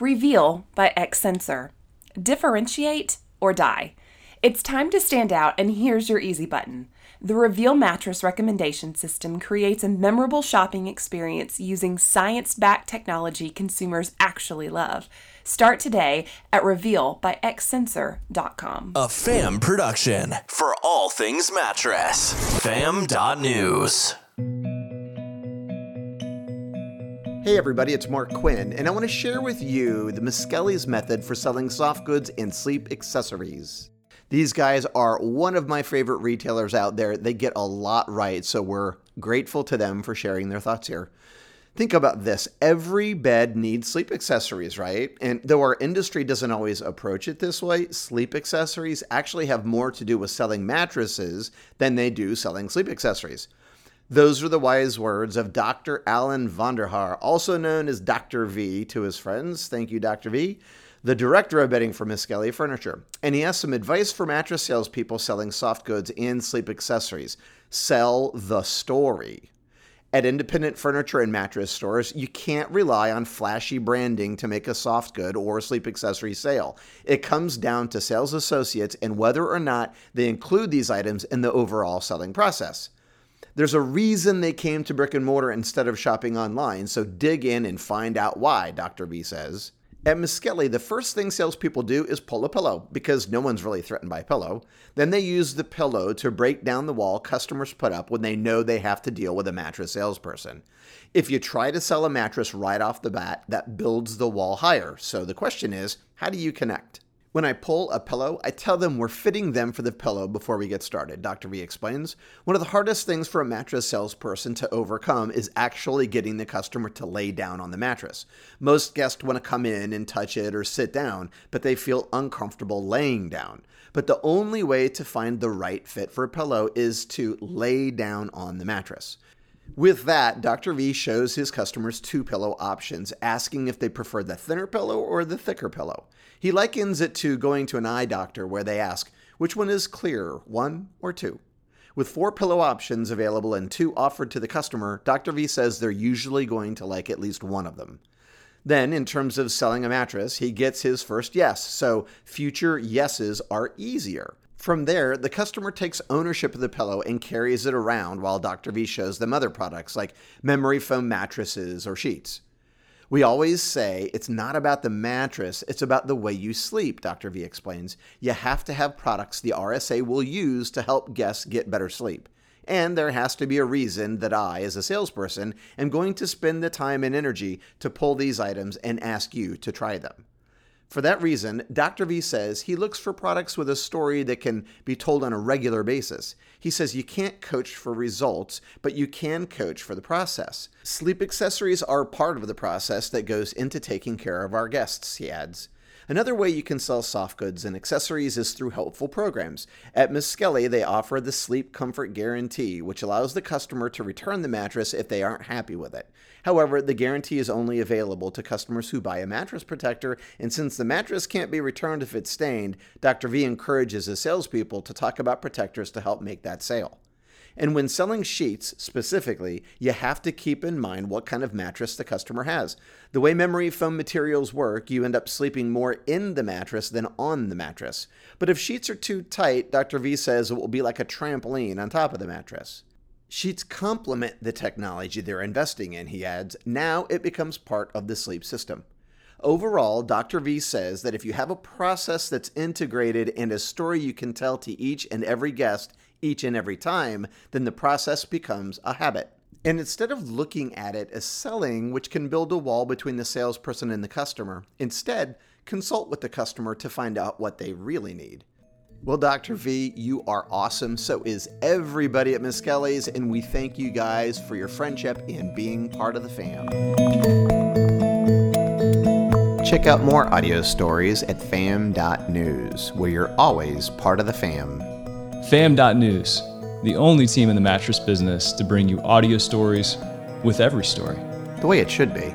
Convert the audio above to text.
Reveal by X Sensor. Differentiate or die. It's time to stand out, and here's your easy button. The Reveal mattress recommendation system creates a memorable shopping experience using science backed technology consumers actually love. Start today at revealbyxsensor.com. A fam production for all things mattress. Fam.news. Hey everybody, it's Mark Quinn, and I want to share with you the Miskelly's method for selling soft goods and sleep accessories. These guys are one of my favorite retailers out there. They get a lot right, so we're grateful to them for sharing their thoughts here. Think about this every bed needs sleep accessories, right? And though our industry doesn't always approach it this way, sleep accessories actually have more to do with selling mattresses than they do selling sleep accessories. Those are the wise words of Dr. Alan Vonderhaar, also known as Dr. V to his friends. Thank you, Dr. V, the director of bedding for Miskelly Furniture. And he has some advice for mattress salespeople selling soft goods and sleep accessories. Sell the story. At independent furniture and mattress stores, you can't rely on flashy branding to make a soft good or sleep accessory sale. It comes down to sales associates and whether or not they include these items in the overall selling process. There's a reason they came to brick and mortar instead of shopping online, so dig in and find out why, Dr. V says. At Miskelly, the first thing salespeople do is pull a pillow because no one's really threatened by a pillow. Then they use the pillow to break down the wall customers put up when they know they have to deal with a mattress salesperson. If you try to sell a mattress right off the bat, that builds the wall higher. So the question is, how do you connect? When I pull a pillow, I tell them we're fitting them for the pillow before we get started, Dr. V explains. One of the hardest things for a mattress salesperson to overcome is actually getting the customer to lay down on the mattress. Most guests want to come in and touch it or sit down, but they feel uncomfortable laying down. But the only way to find the right fit for a pillow is to lay down on the mattress. With that, Dr. V shows his customers two pillow options, asking if they prefer the thinner pillow or the thicker pillow. He likens it to going to an eye doctor where they ask, which one is clearer, one or two? With four pillow options available and two offered to the customer, Dr. V says they're usually going to like at least one of them. Then, in terms of selling a mattress, he gets his first yes, so future yeses are easier. From there, the customer takes ownership of the pillow and carries it around while Dr. V shows them other products like memory foam mattresses or sheets. We always say it's not about the mattress, it's about the way you sleep, Dr. V explains. You have to have products the RSA will use to help guests get better sleep. And there has to be a reason that I, as a salesperson, am going to spend the time and energy to pull these items and ask you to try them. For that reason, Dr. V says he looks for products with a story that can be told on a regular basis. He says you can't coach for results, but you can coach for the process. Sleep accessories are part of the process that goes into taking care of our guests, he adds. Another way you can sell soft goods and accessories is through helpful programs. At Miskelly, they offer the Sleep Comfort Guarantee, which allows the customer to return the mattress if they aren't happy with it. However, the guarantee is only available to customers who buy a mattress protector, and since the mattress can't be returned if it's stained, Dr. V encourages his salespeople to talk about protectors to help make that sale. And when selling sheets specifically, you have to keep in mind what kind of mattress the customer has. The way memory foam materials work, you end up sleeping more in the mattress than on the mattress. But if sheets are too tight, Dr. V says it will be like a trampoline on top of the mattress. Sheets complement the technology they're investing in, he adds. Now it becomes part of the sleep system. Overall, Dr. V says that if you have a process that's integrated and a story you can tell to each and every guest each and every time, then the process becomes a habit. And instead of looking at it as selling, which can build a wall between the salesperson and the customer, instead, consult with the customer to find out what they really need. Well, Dr. V, you are awesome. So is everybody at Miskelly's, and we thank you guys for your friendship and being part of the fam. Check out more audio stories at fam.news, where you're always part of the fam. Fam.news, the only team in the mattress business to bring you audio stories with every story. The way it should be.